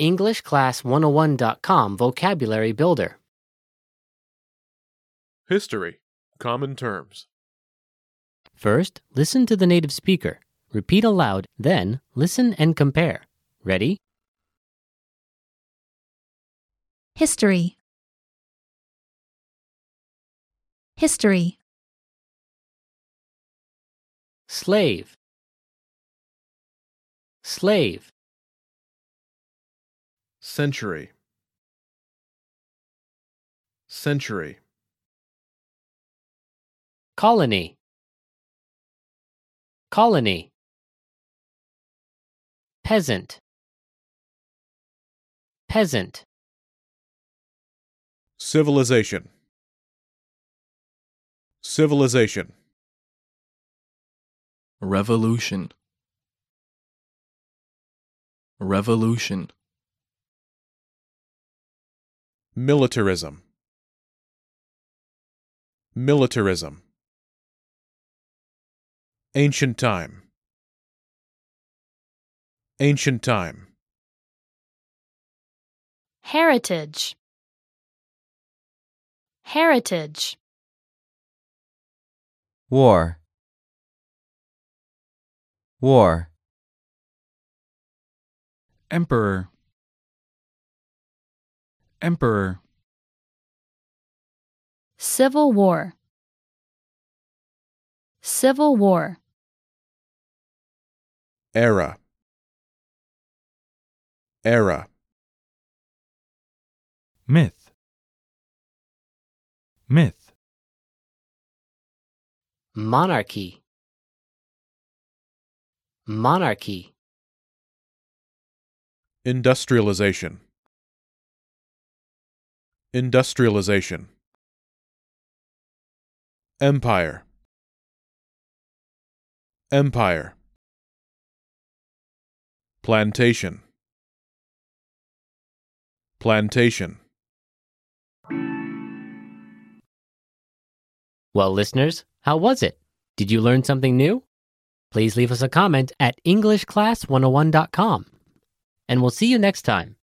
EnglishClass101.com Vocabulary Builder. History. Common terms. First, listen to the native speaker. Repeat aloud, then, listen and compare. Ready? History. History. Slave. Slave. Century. Century. Colony. Colony. Peasant. Peasant. Civilization. Civilization. Revolution. Revolution. Militarism. Militarism. Ancient time. Ancient time. Heritage. Heritage. War. War. Emperor. Emperor. Civil War. Civil War. Era. Era. Myth. Myth. Monarchy. Monarchy. Industrialization. Industrialization. Empire. Empire. Plantation. Plantation. Well, listeners, how was it? Did you learn something new? Please leave us a comment at EnglishClass101.com. And we'll see you next time.